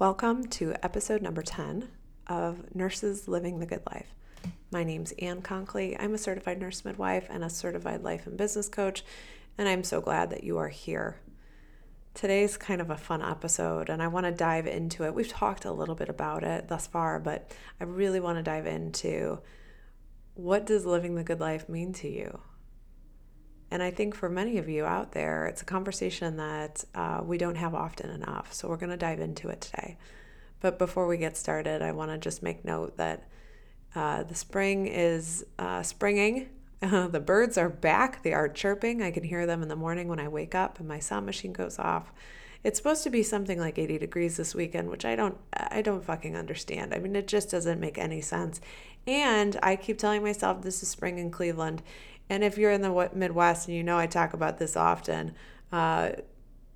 Welcome to episode number 10 of Nurses Living the Good Life. My name's Ann Conkley. I'm a certified nurse midwife and a certified life and business coach, and I'm so glad that you are here. Today's kind of a fun episode, and I want to dive into it. We've talked a little bit about it thus far, but I really want to dive into what does living the good life mean to you? And I think for many of you out there, it's a conversation that uh, we don't have often enough. So we're going to dive into it today. But before we get started, I want to just make note that uh, the spring is uh, springing. the birds are back. They are chirping. I can hear them in the morning when I wake up and my sound machine goes off. It's supposed to be something like 80 degrees this weekend, which I don't I don't fucking understand. I mean, it just doesn't make any sense. And I keep telling myself this is spring in Cleveland and if you're in the Midwest and you know I talk about this often, uh,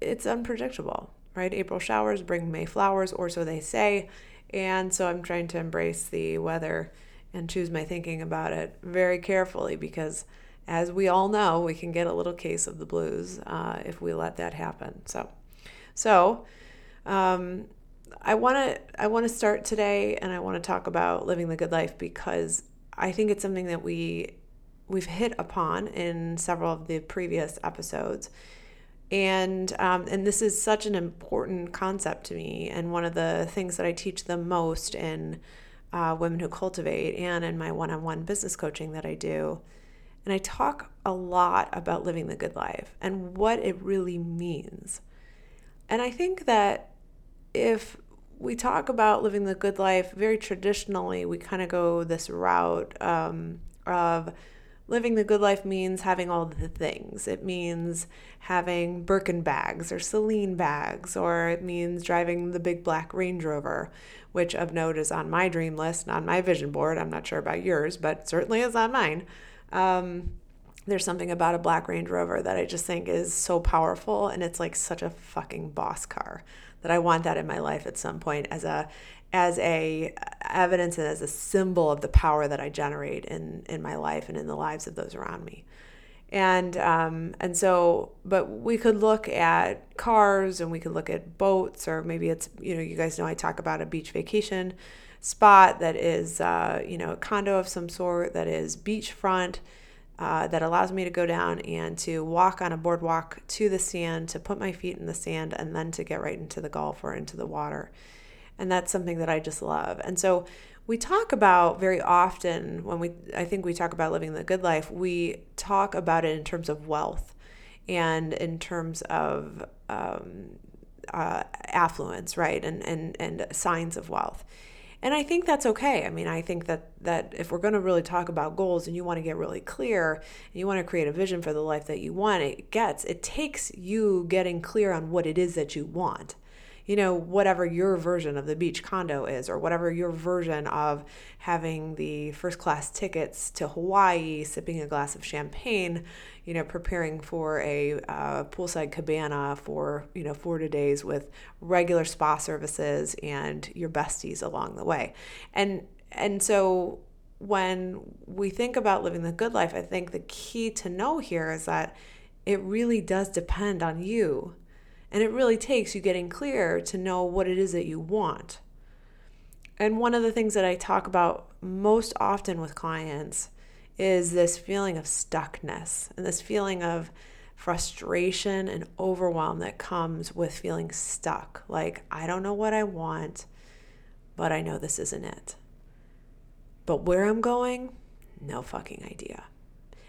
it's unpredictable, right? April showers bring May flowers, or so they say. And so I'm trying to embrace the weather and choose my thinking about it very carefully because, as we all know, we can get a little case of the blues uh, if we let that happen. So, so um, I want to I want to start today, and I want to talk about living the good life because I think it's something that we we've hit upon in several of the previous episodes. And um, and this is such an important concept to me, and one of the things that I teach the most in uh, Women Who Cultivate and in my one-on-one business coaching that I do. And I talk a lot about living the good life and what it really means. And I think that if we talk about living the good life very traditionally, we kind of go this route um, of living the good life means having all the things. It means having Birkin bags or Celine bags, or it means driving the big black Range Rover, which of note is on my dream list, and on my vision board. I'm not sure about yours, but certainly is on mine. Um, there's something about a black Range Rover that I just think is so powerful, and it's like such a fucking boss car that I want that in my life at some point as a as a evidence and as a symbol of the power that I generate in in my life and in the lives of those around me. And um, and so, but we could look at cars and we could look at boats, or maybe it's you know you guys know I talk about a beach vacation spot that is uh, you know a condo of some sort that is beachfront. Uh, that allows me to go down and to walk on a boardwalk to the sand, to put my feet in the sand, and then to get right into the Gulf or into the water. And that's something that I just love. And so we talk about very often when we, I think we talk about living the good life, we talk about it in terms of wealth and in terms of um, uh, affluence, right? And, and, and signs of wealth. And I think that's okay. I mean, I think that that if we're going to really talk about goals and you want to get really clear and you want to create a vision for the life that you want, it gets it takes you getting clear on what it is that you want you know, whatever your version of the beach condo is, or whatever your version of having the first class tickets to Hawaii, sipping a glass of champagne, you know, preparing for a uh, poolside cabana for, you know, four days with regular spa services and your besties along the way. And, and so when we think about living the good life, I think the key to know here is that it really does depend on you and it really takes you getting clear to know what it is that you want. And one of the things that I talk about most often with clients is this feeling of stuckness and this feeling of frustration and overwhelm that comes with feeling stuck. Like, I don't know what I want, but I know this isn't it. But where I'm going, no fucking idea.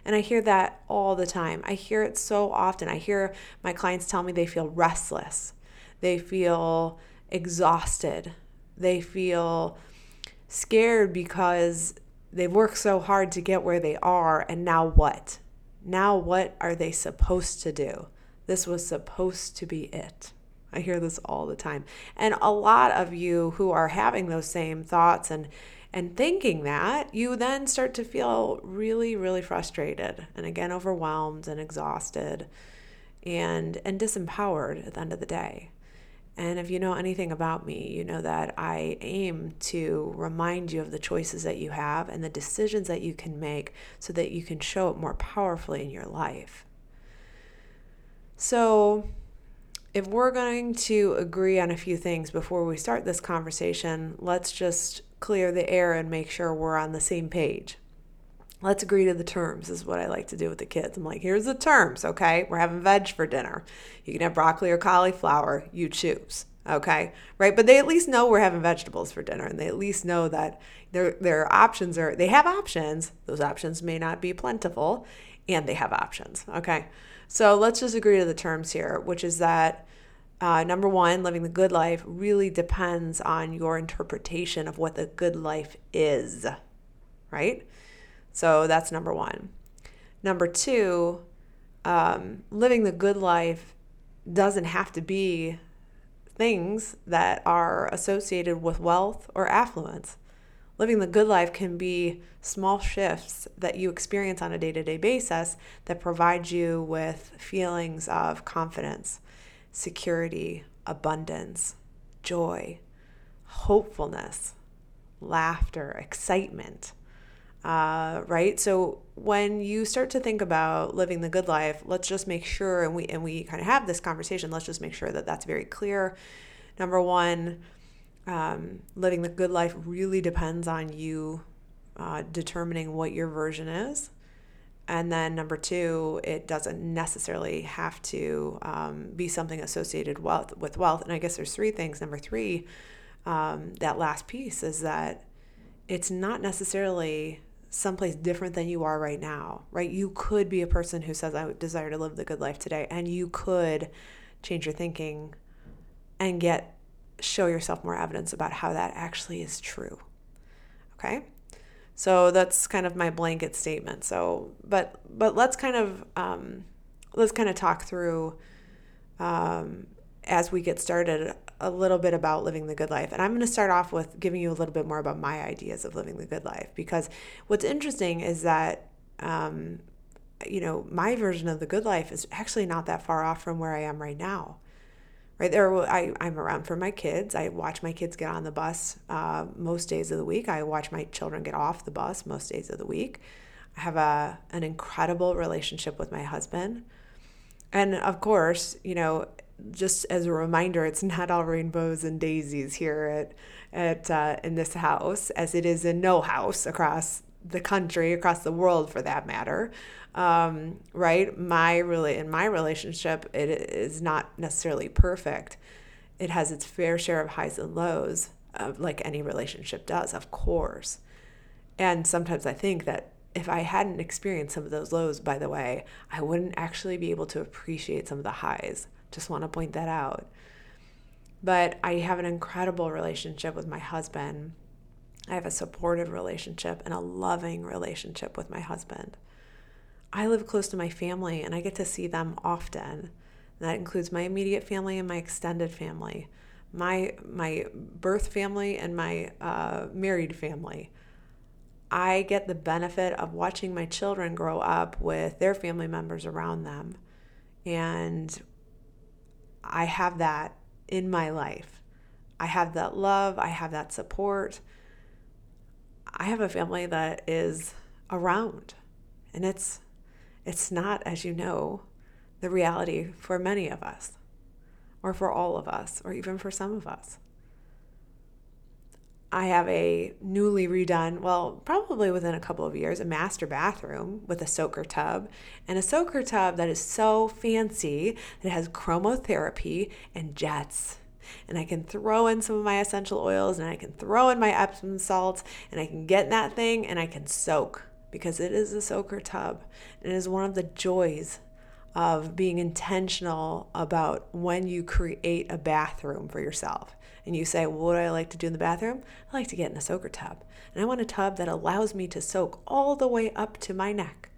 And I hear that all the time. I hear it so often. I hear my clients tell me they feel restless, they feel exhausted, they feel scared because they've worked so hard to get where they are. And now what? Now, what are they supposed to do? This was supposed to be it. I hear this all the time. And a lot of you who are having those same thoughts and and thinking that, you then start to feel really, really frustrated and again overwhelmed and exhausted and and disempowered at the end of the day. And if you know anything about me, you know that I aim to remind you of the choices that you have and the decisions that you can make so that you can show it more powerfully in your life. So, if we're going to agree on a few things before we start this conversation, let's just clear the air and make sure we're on the same page. Let's agree to the terms, is what I like to do with the kids. I'm like, here's the terms, okay? We're having veg for dinner. You can have broccoli or cauliflower, you choose, okay? Right? But they at least know we're having vegetables for dinner and they at least know that their, their options are, they have options. Those options may not be plentiful and they have options, okay? So let's just agree to the terms here, which is that uh, number one, living the good life really depends on your interpretation of what the good life is, right? So that's number one. Number two, um, living the good life doesn't have to be things that are associated with wealth or affluence. Living the good life can be small shifts that you experience on a day to day basis that provide you with feelings of confidence, security, abundance, joy, hopefulness, laughter, excitement. Uh, right so when you start to think about living the good life let's just make sure and we and we kind of have this conversation let's just make sure that that's very clear number one um, living the good life really depends on you uh, determining what your version is. And then number two, it doesn't necessarily have to um, be something associated wealth with wealth. And I guess there's three things. Number three, um, that last piece is that it's not necessarily someplace different than you are right now, right? You could be a person who says, I desire to live the good life today, and you could change your thinking and get show yourself more evidence about how that actually is true. Okay? So that's kind of my blanket statement. So, but but let's kind of um, let's kind of talk through um, as we get started a little bit about living the good life. And I'm going to start off with giving you a little bit more about my ideas of living the good life because what's interesting is that um, you know my version of the good life is actually not that far off from where I am right now right there I, i'm around for my kids. I watch my kids get on the bus uh, most days of the week. I watch my children get off the bus most days of the week. I have a, an incredible relationship with my husband. And of course you know just as a reminder it's not all rainbows and daisies here at at uh, in this house as it is in no house across the country across the world for that matter um, right? My really in my relationship, it is not necessarily perfect. It has its fair share of highs and lows, uh, like any relationship does, of course. And sometimes I think that if I hadn't experienced some of those lows, by the way, I wouldn't actually be able to appreciate some of the highs. Just want to point that out. But I have an incredible relationship with my husband. I have a supportive relationship and a loving relationship with my husband. I live close to my family and I get to see them often. That includes my immediate family and my extended family, my my birth family and my uh, married family. I get the benefit of watching my children grow up with their family members around them, and I have that in my life. I have that love. I have that support. I have a family that is around, and it's it's not, as you know, the reality for many of us, or for all of us, or even for some of us. I have a newly redone, well, probably within a couple of years, a master bathroom with a soaker tub and a soaker tub that is so fancy that it has chromotherapy and jets. And I can throw in some of my essential oils and I can throw in my Epsom salts and I can get in that thing and I can soak because it is a soaker tub. It is one of the joys of being intentional about when you create a bathroom for yourself. And you say, well, What do I like to do in the bathroom? I like to get in a soaker tub. And I want a tub that allows me to soak all the way up to my neck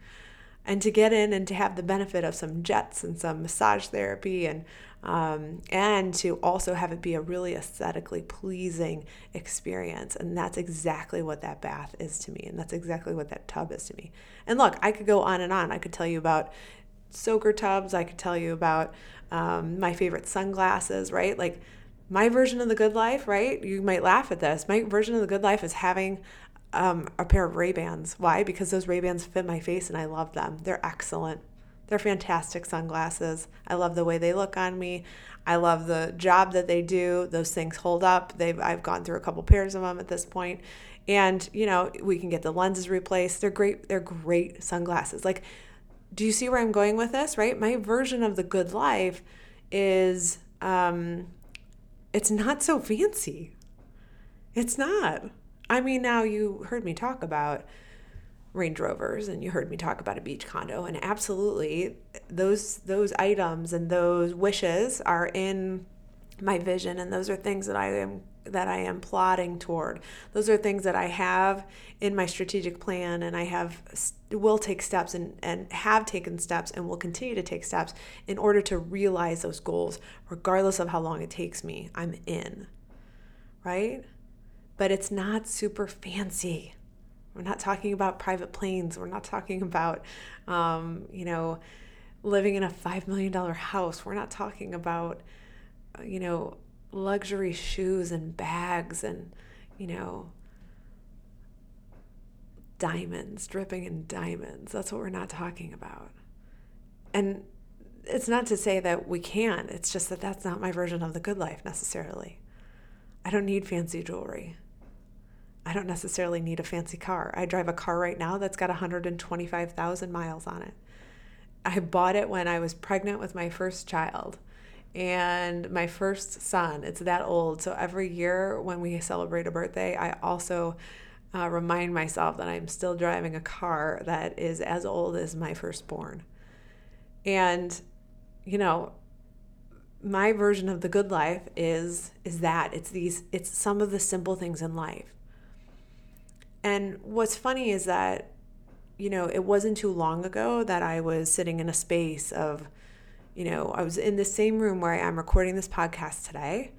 and to get in and to have the benefit of some jets and some massage therapy and um, and to also have it be a really aesthetically pleasing experience. And that's exactly what that bath is to me. And that's exactly what that tub is to me. And look, I could go on and on. I could tell you about soaker tubs, I could tell you about um, my favorite sunglasses, right? Like, my version of the good life, right? You might laugh at this. My version of the good life is having um, a pair of Ray Bans. Why? Because those Ray Bans fit my face and I love them. They're excellent. They're fantastic sunglasses. I love the way they look on me. I love the job that they do. Those things hold up. They've I've gone through a couple pairs of them at this point. And, you know, we can get the lenses replaced. They're great. They're great sunglasses. Like do you see where I'm going with this, right? My version of the good life is um it's not so fancy. It's not. I mean, now you heard me talk about Range Rovers and you heard me talk about a beach condo and absolutely those those items and those wishes are in my vision and those are things that I am that I am plotting toward. Those are things that I have in my strategic plan and I have will take steps and, and have taken steps and will continue to take steps in order to realize those goals regardless of how long it takes me. I'm in. Right? But it's not super fancy. We're not talking about private planes. We're not talking about, um, you know, living in a $5 million house. We're not talking about, uh, you know, luxury shoes and bags and, you know, diamonds, dripping in diamonds. That's what we're not talking about. And it's not to say that we can't. it's just that that's not my version of the good life necessarily. I don't need fancy jewelry. I don't necessarily need a fancy car. I drive a car right now that's got 125,000 miles on it. I bought it when I was pregnant with my first child and my first son. It's that old. So every year when we celebrate a birthday, I also uh, remind myself that I'm still driving a car that is as old as my firstborn. And, you know, my version of the good life is is that it's these it's some of the simple things in life and what's funny is that, you know, it wasn't too long ago that I was sitting in a space of, you know, I was in the same room where I am recording this podcast today,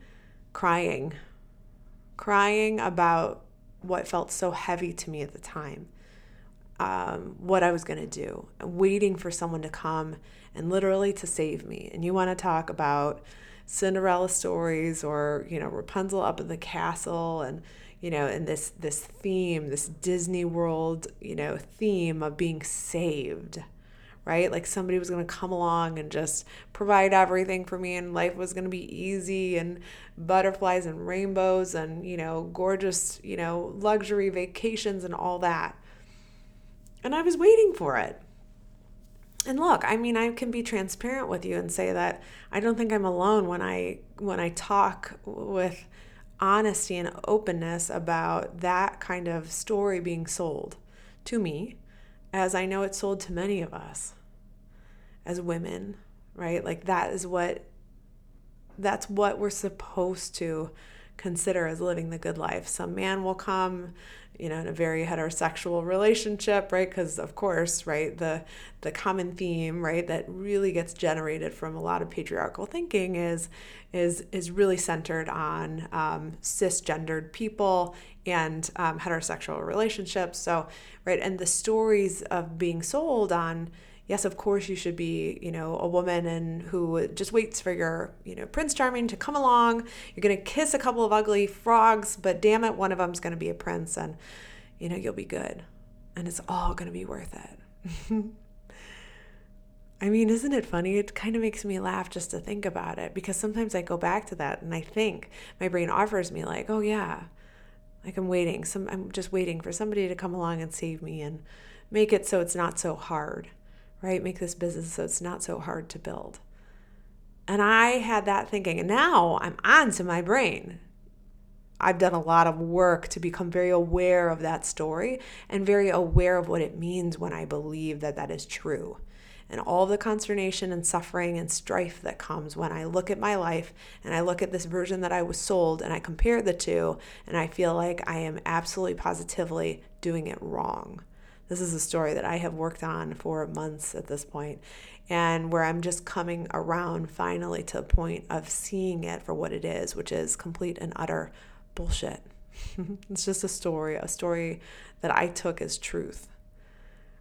crying, crying about what felt so heavy to me at the time, um, what I was going to do, waiting for someone to come and literally to save me. And you want to talk about Cinderella stories or, you know, Rapunzel up in the castle and, you know, and this this theme, this Disney World, you know, theme of being saved, right? Like somebody was going to come along and just provide everything for me and life was going to be easy and butterflies and rainbows and, you know, gorgeous, you know, luxury vacations and all that. And I was waiting for it. And look, I mean, I can be transparent with you and say that I don't think I'm alone when I when I talk with honesty and openness about that kind of story being sold to me, as I know it's sold to many of us as women, right? Like that is what that's what we're supposed to consider as living the good life. Some man will come you know in a very heterosexual relationship right? Because of course right the the common theme right that really gets generated from a lot of patriarchal thinking is is is really centered on um, cisgendered people and um, heterosexual relationships. So right and the stories of being sold on yes, of course you should be, you know, a woman and who just waits for your, you know, Prince Charming to come along. You're going to kiss a couple of ugly frogs, but damn it, one of them's going to be a prince and, you know, you'll be good. And it's all going to be worth it. I mean, isn't it funny? It kind of makes me laugh just to think about it because sometimes I go back to that and I think my brain offers me like, "Oh yeah, like I'm waiting. Some I'm just waiting for somebody to come along and save me and make it so it's not so hard." Right? Make this business so it's not so hard to build. And I had that thinking, and now I'm on to my brain. I've done a lot of work to become very aware of that story and very aware of what it means when I believe that that is true. And all the consternation and suffering and strife that comes when I look at my life and I look at this version that I was sold and I compare the two and I feel like I am absolutely positively doing it wrong. This is a story that I have worked on for months at this point, and where I'm just coming around finally to the point of seeing it for what it is, which is complete and utter bullshit. it's just a story, a story that I took as truth.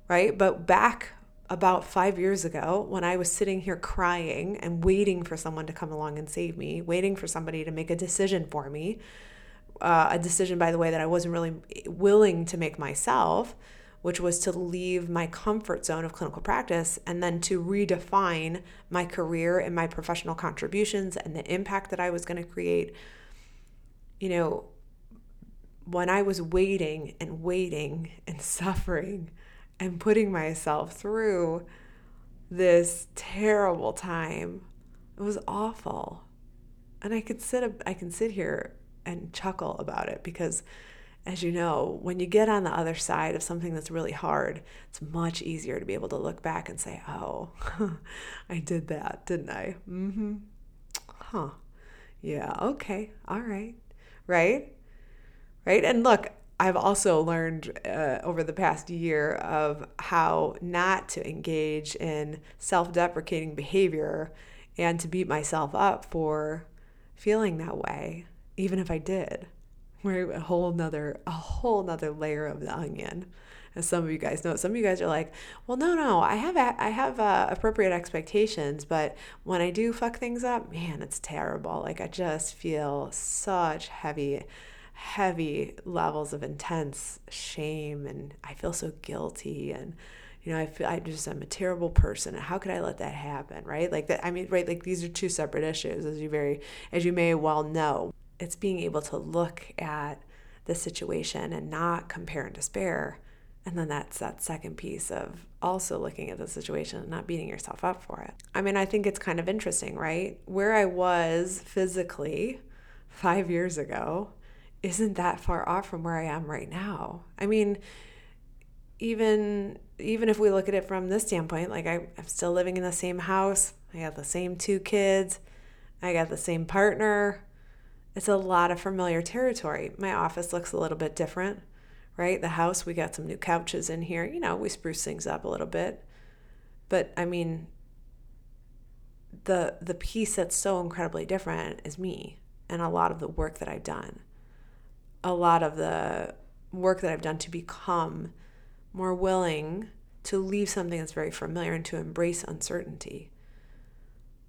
Right? But back about five years ago, when I was sitting here crying and waiting for someone to come along and save me, waiting for somebody to make a decision for me, uh, a decision, by the way, that I wasn't really willing to make myself, which was to leave my comfort zone of clinical practice and then to redefine my career and my professional contributions and the impact that I was going to create. You know, when I was waiting and waiting and suffering and putting myself through this terrible time, it was awful. And I could sit I can sit here and chuckle about it because as you know, when you get on the other side of something that's really hard, it's much easier to be able to look back and say, "Oh, I did that, didn't I?" Mhm. Huh. Yeah, okay. All right. Right? Right? And look, I've also learned uh, over the past year of how not to engage in self deprecating behavior and to beat myself up for feeling that way, even if I did. We're a whole nother, a whole nother layer of the onion. As some of you guys know, some of you guys are like, well, no, no, I have, I have uh, appropriate expectations, but when I do fuck things up, man, it's terrible. Like I just feel such heavy heavy levels of intense shame and I feel so guilty and you know I feel I just I'm a terrible person and how could I let that happen right like that I mean right like these are two separate issues as you very as you may well know it's being able to look at the situation and not compare and despair and then that's that second piece of also looking at the situation and not beating yourself up for it. I mean, I think it's kind of interesting, right? Where I was physically five years ago isn't that far off from where I am right now. I mean, even even if we look at it from this standpoint, like I, I'm still living in the same house, I got the same two kids, I got the same partner. It's a lot of familiar territory. My office looks a little bit different, right? The house, we got some new couches in here. You know, we spruce things up a little bit. But I mean, the the piece that's so incredibly different is me and a lot of the work that I've done a lot of the work that I've done to become more willing to leave something that's very familiar and to embrace uncertainty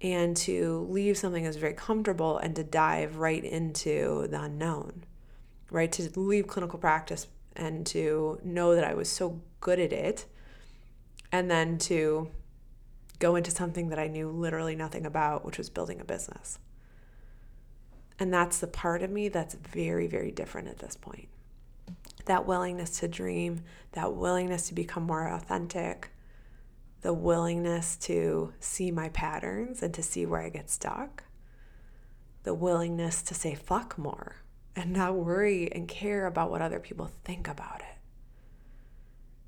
and to leave something that's very comfortable and to dive right into the unknown, right? To leave clinical practice and to know that I was so good at it and then to go into something that I knew literally nothing about, which was building a business. And that's the part of me that's very, very different at this point. That willingness to dream, that willingness to become more authentic, the willingness to see my patterns and to see where I get stuck, the willingness to say fuck more and not worry and care about what other people think about it.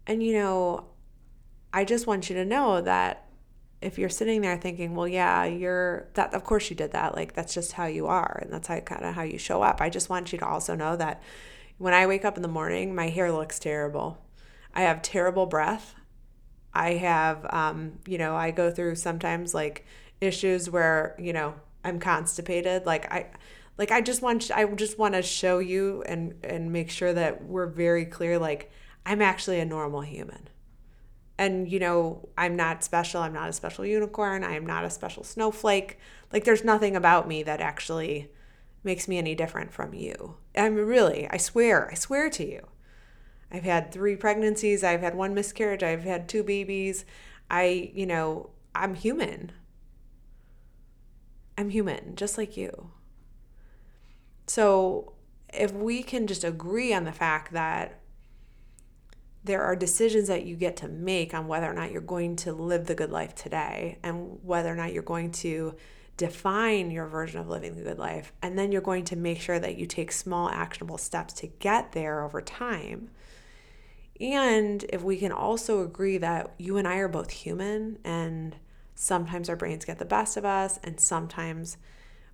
And you know, I just want you to know that if you're sitting there thinking, well, yeah, you're that, of course you did that. Like, that's just how you are. And that's how kind of how you show up. I just want you to also know that when I wake up in the morning, my hair looks terrible. I have terrible breath. I have, um, you know, I go through sometimes like issues where, you know, I'm constipated. Like, I, like I just want I just want to show you and and make sure that we're very clear like I'm actually a normal human. And, you know, I'm not special. I'm not a special unicorn. I am not a special snowflake. Like, there's nothing about me that actually makes me any different from you. I'm really, I swear, I swear to you. I've had three pregnancies. I've had one miscarriage. I've had two babies. I, you know, I'm human. I'm human, just like you. So, if we can just agree on the fact that there are decisions that you get to make on whether or not you're going to live the good life today and whether or not you're going to define your version of living the good life. And then you're going to make sure that you take small, actionable steps to get there over time. And if we can also agree that you and I are both human and sometimes our brains get the best of us and sometimes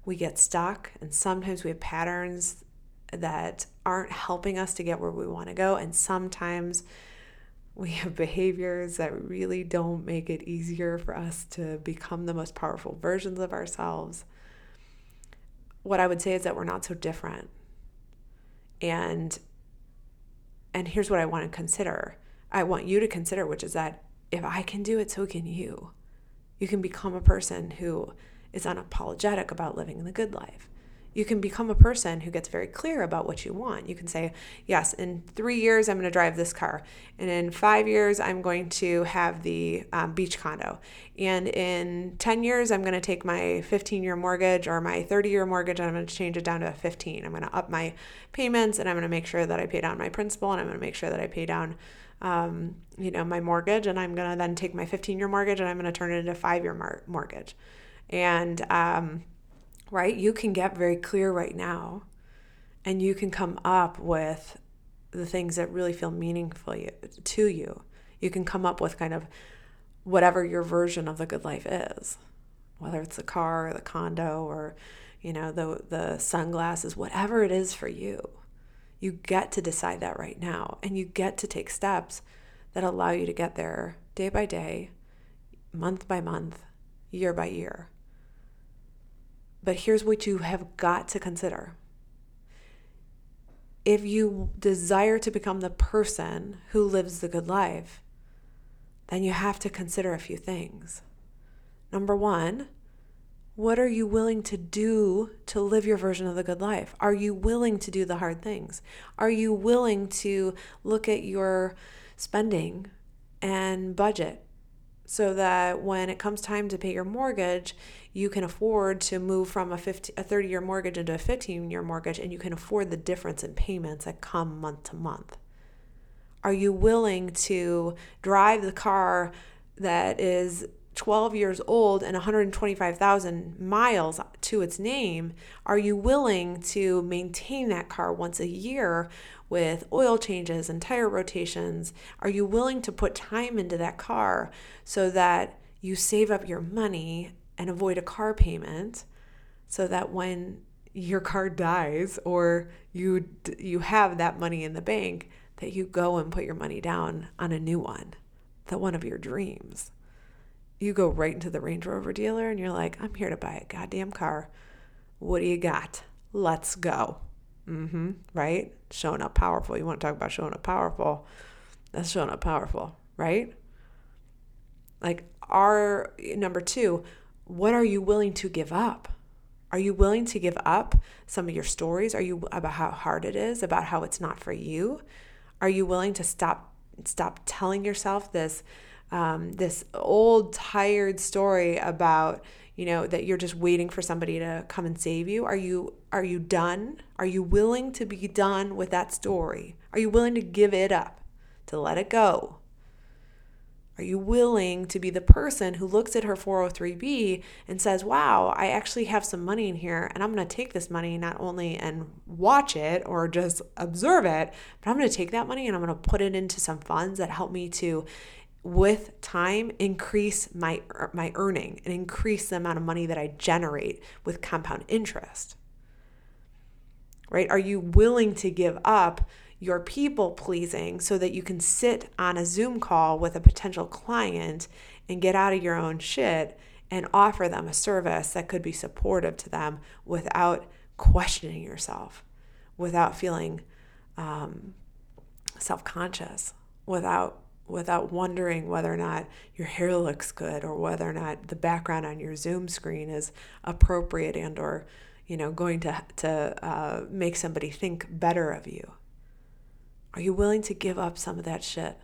we get stuck and sometimes we have patterns that aren't helping us to get where we want to go. And sometimes we have behaviors that really don't make it easier for us to become the most powerful versions of ourselves. What I would say is that we're not so different. And and here's what I want to consider. I want you to consider, which is that if I can do it, so can you. You can become a person who is unapologetic about living the good life You can become a person who gets very clear about what you want. You can say, Yes, in three years, I'm going to drive this car. And in five years, I'm going to have the um, beach condo. And in 10 years, I'm going to take my 15 year mortgage or my 30 year mortgage and I'm going to change it down to a 15. I'm going to up my payments and I'm going to make sure that I pay down my principal and I'm going to make sure that I pay down um, you know, my mortgage, and I'm gonna then take my 15 year mortgage and I'm gonna turn it into a five year mar- mortgage. And um, right, you can get very clear right now, and you can come up with the things that really feel meaningful to you. You can come up with kind of whatever your version of the good life is, whether it's the car or the condo or you know the the sunglasses, whatever it is for you. You get to decide that right now, and you get to take steps that allow you to get there day by day, month by month, year by year. But here's what you have got to consider. If you desire to become the person who lives the good life, then you have to consider a few things. Number one, what are you willing to do to live your version of the good life? Are you willing to do the hard things? Are you willing to look at your spending and budget so that when it comes time to pay your mortgage, you can afford to move from a 50, a 30 year mortgage into a 15 year mortgage and you can afford the difference in payments that come month to month? Are you willing to drive the car that is 12 years old and 125,000 miles to its name, are you willing to maintain that car once a year with oil changes and tire rotations? Are you willing to put time into that car so that you save up your money and avoid a car payment so that when your car dies or you you have that money in the bank that you go and put your money down on a new one, the one of your dreams you go right into the Range Rover dealer and you're like, I'm here to buy a goddamn car. What do you got? Let's go. Mm-hmm. Right? Showing up powerful. You want to talk about showing up powerful? That's showing up powerful, right? Like, our number two, what are you willing to give up? Are you willing to give up some of your stories? Are you about how hard it is, about how it's not for you? Are you willing to stop stop telling yourself this um, this old tired story about you know that you're just waiting for somebody to come and save you? Are you are you done? Are you willing to be done with that story? Are you willing to give it up to let it go? Are you willing to be the person who looks at her 403b and says wow i actually have some money in here and i'm going to take this money not only and watch it or just observe it but i'm going to take that money and i'm going to put it into some funds that help me to with time increase my my earning and increase the amount of money that I generate with compound interest. Right? Are you willing to give up your people pleasing so that you can sit on a Zoom call with a potential client and get out of your own shit and offer them a service that could be supportive to them without questioning yourself, without feeling um, self conscious, without without wondering whether or not your hair looks good or whether or not the background on your zoom screen is appropriate and or you know going to to uh, make somebody think better of you. Are you willing to give up some of that shit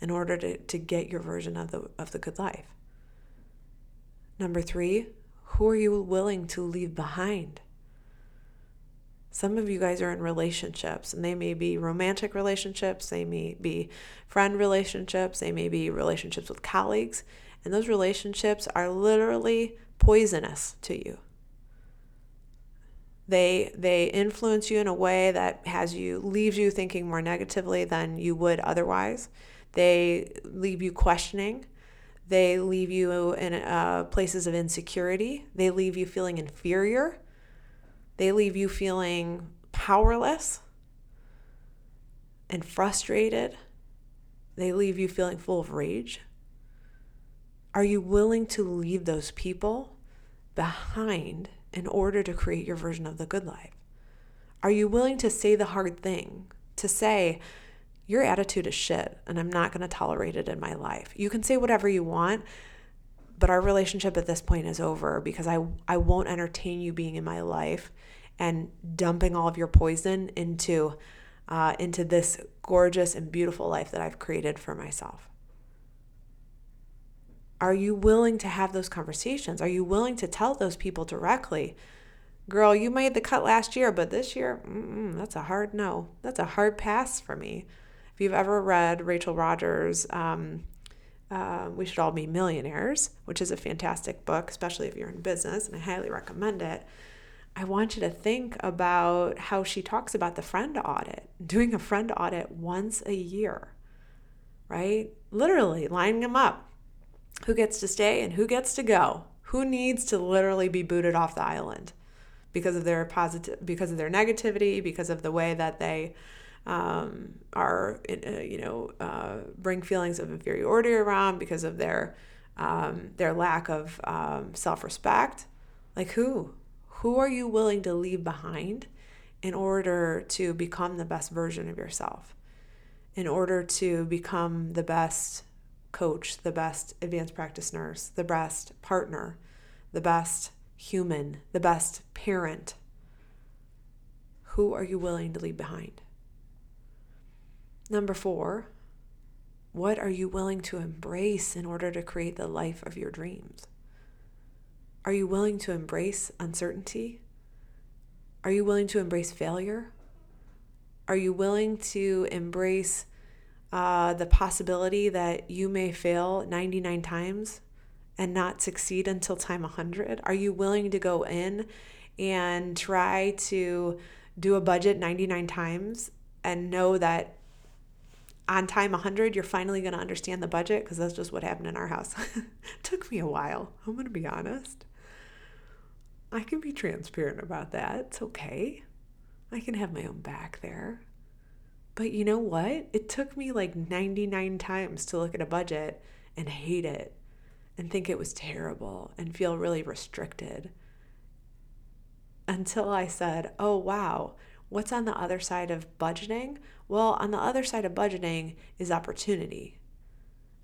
in order to, to get your version of the of the good life? Number three who are you willing to leave behind some of you guys are in relationships, and they may be romantic relationships, they may be friend relationships, they may be relationships with colleagues, and those relationships are literally poisonous to you. They they influence you in a way that has you leaves you thinking more negatively than you would otherwise. They leave you questioning. They leave you in uh, places of insecurity. They leave you feeling inferior they leave you feeling powerless and frustrated. They leave you feeling full of rage. Are you willing to leave those people behind in order to create your version of the good life? Are you willing to say the hard thing? To say, your attitude is shit and I'm not going to tolerate it in my life. You can say whatever you want, but our relationship at this point is over because I, I won't entertain you being in my life and dumping all of your poison into uh, into this gorgeous and beautiful life that I've created for myself? Are you willing to have those conversations? Are you willing to tell those people directly, girl, you made the cut last year, but this year, that's a hard no. That's a hard pass for me. If you've ever read Rachel Rodgers' um, uh, We Should All Be Millionaires, which is a fantastic book, especially if you're in business, and I highly recommend it. I want you to think about how she talks about the friend audit, doing a friend audit once a year, right? Literally lining them up. Who gets to stay and who gets to go? Who needs to literally be booted off the island because of their positive, because of their negativity, because of the way that they um, are, uh, you know, uh, bring feelings of inferiority around because of their um, their lack of um, self respect. Like who? Who are you willing to leave behind in order to become the best version of yourself? In order to become the best coach, the best advanced practice nurse, the best partner, the best human, the best parent? Who are you willing to leave behind? Number four, what are you willing to embrace in order to create the life of your dreams? Are you willing to embrace uncertainty? Are you willing to embrace failure? Are you willing to embrace uh, the possibility that you may fail 99 times and not succeed until time 100? Are you willing to go in and try to do a budget 99 times and know that on time 100 you're finally going to understand the budget because that's just what happened in our house. Took me a while i'm going to be honest. I can be transparent about that it's okay. I can have my own back there. But you know what? It took me like 99 times to look at a budget and hate it and think it was terrible and feel really restricted until i said oh wow What's on the other side of budgeting? Well, on the other side of budgeting is opportunity.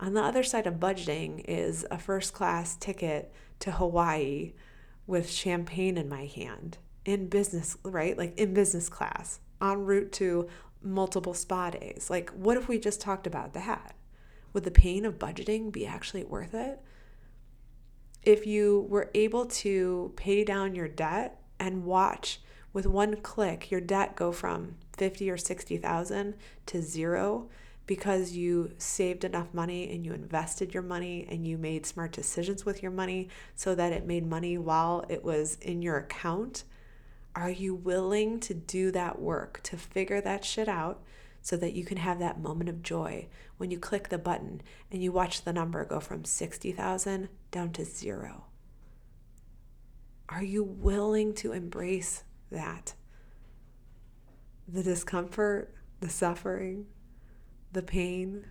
On the other side of budgeting is a first class ticket to Hawaii with champagne in my hand in business, right? Like in business class, en route to multiple spa days. Like, what if we just talked about that? Would the pain of budgeting be actually worth it? If you were able to pay down your debt and watch with one click your debt go from 50 or 60,000 to zero because you saved enough money and you invested your money and you made smart decisions with your money so that it made money while it was in your account. Are you willing to do that work to figure that shit out so that you can have that moment of joy when you click the button and you watch the number go from 60,000 down to zero? Are you willing to embrace that. The discomfort, the suffering, the pain.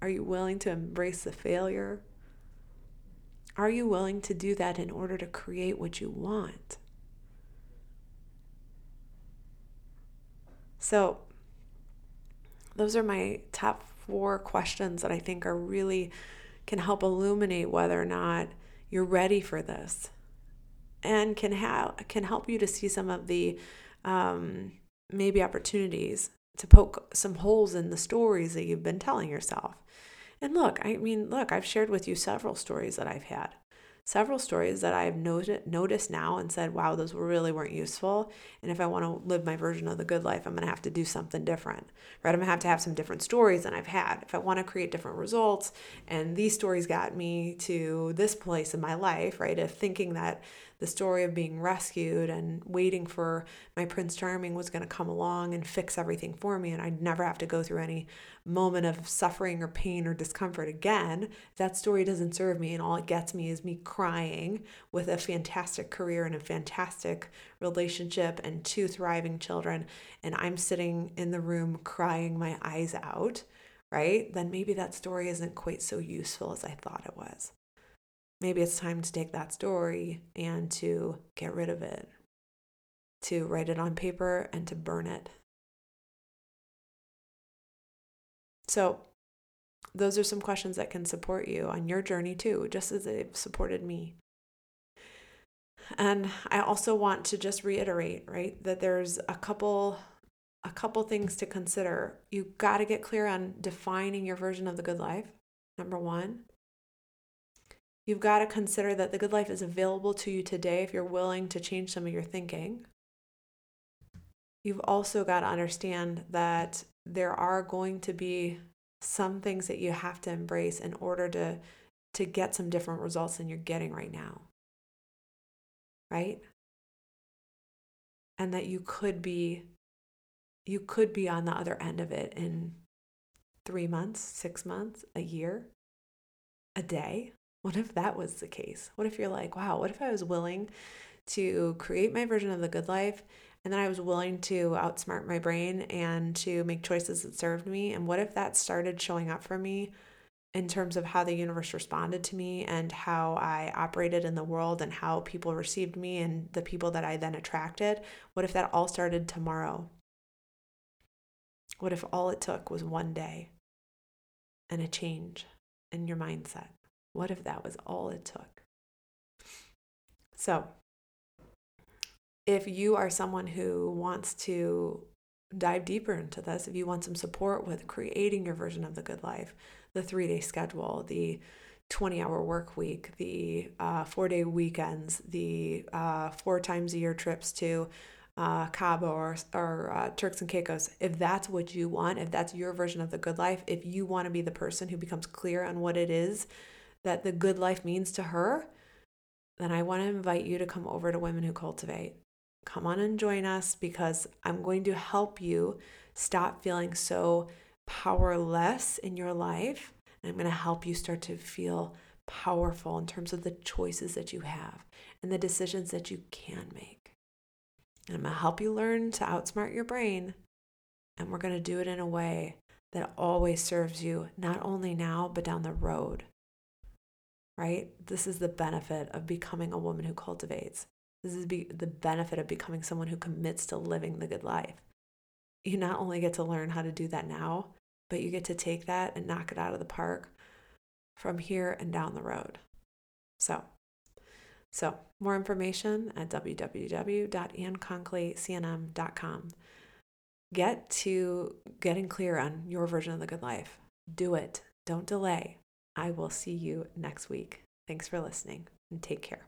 Are you willing to embrace the failure? Are you willing to do that in order to create what you want? So, those are my top four questions that I think are really can help illuminate whether or not you're ready for this and can have can help you to see some of the um, maybe opportunities to poke some holes in the stories that you've been telling yourself. And look, I mean, look, I've shared with you several stories that I've had several stories that I've noted, noticed now and said, wow, those really weren't useful. And if I want to live my version of the good life, I'm going to have to do something different, right? I'm going to have to have some different stories than I've had. If I want to create different results, and these stories got me to this place in my life, right? If thinking that the story of being rescued and waiting for my Prince Charming was going to come along and fix everything for me, and I'd never have to go through any moment of suffering or pain or discomfort again. That story doesn't serve me, and all it gets me is me crying with a fantastic career and a fantastic relationship and two thriving children, and I'm sitting in the room crying my eyes out, right? Then maybe that story isn't quite so useful as I thought it was maybe it's time to take that story and to get rid of it, to write it on paper and to burn it. So, those are some questions that can support you on your journey too, just as they've supported me. And I also want to just reiterate, right, that there's a couple a couple things to consider. You got to get clear on defining your version of the good life. Number 1. You've got to consider that the good life is available to you today if you're willing to change some of your thinking. You've also got to understand that there are going to be some things that you have to embrace in order to to get some different results than you're getting right now. Right? And that you could be you could be on the other end of it in 3 months, 6 months, a year, a day. What if that was the case? What if you're like, wow, what if I was willing to create my version of the good life and then I was willing to outsmart my brain and to make choices that served me. And what if that started showing up for me in terms of how the universe responded to me and how I operated in the world and how people received me and the people that I then attracted? What if that all started tomorrow? What if all it took was one day and a change in your mindset? What if that was all it took? So, if you are someone who wants to dive deeper into this, if you want some support with creating your version of the good life, the three day schedule, the 20 hour work week, the uh, four day weekends, the uh, four times a year trips to uh, Cabo or, or uh, Turks and Caicos, if that's what you want, if that's your version of the good life, if you want to be the person who becomes clear on what it is that the good life means to her, then I want to invite you to come over to Women Who Cultivate come on and join us because I'm going to help you stop feeling so powerless in your life. And I'm going to help you start to feel powerful in terms of the choices that you have and the decisions that you can make. And I'm going to help you learn to outsmart your brain. And we're going to do it in a way that always serves you, not only now, but down the road. Right? This is the benefit of becoming a woman who cultivates. This is be- the benefit of becoming someone who commits to living the good life. You not only get to learn how to do that now, but you get to take that and knock it out of the park from here and down the road. So, so more information at www.annconkleycnm.com. Get to getting clear on your version of the good life. Do it. Don't delay. I will see you next week. Thanks for listening and take care.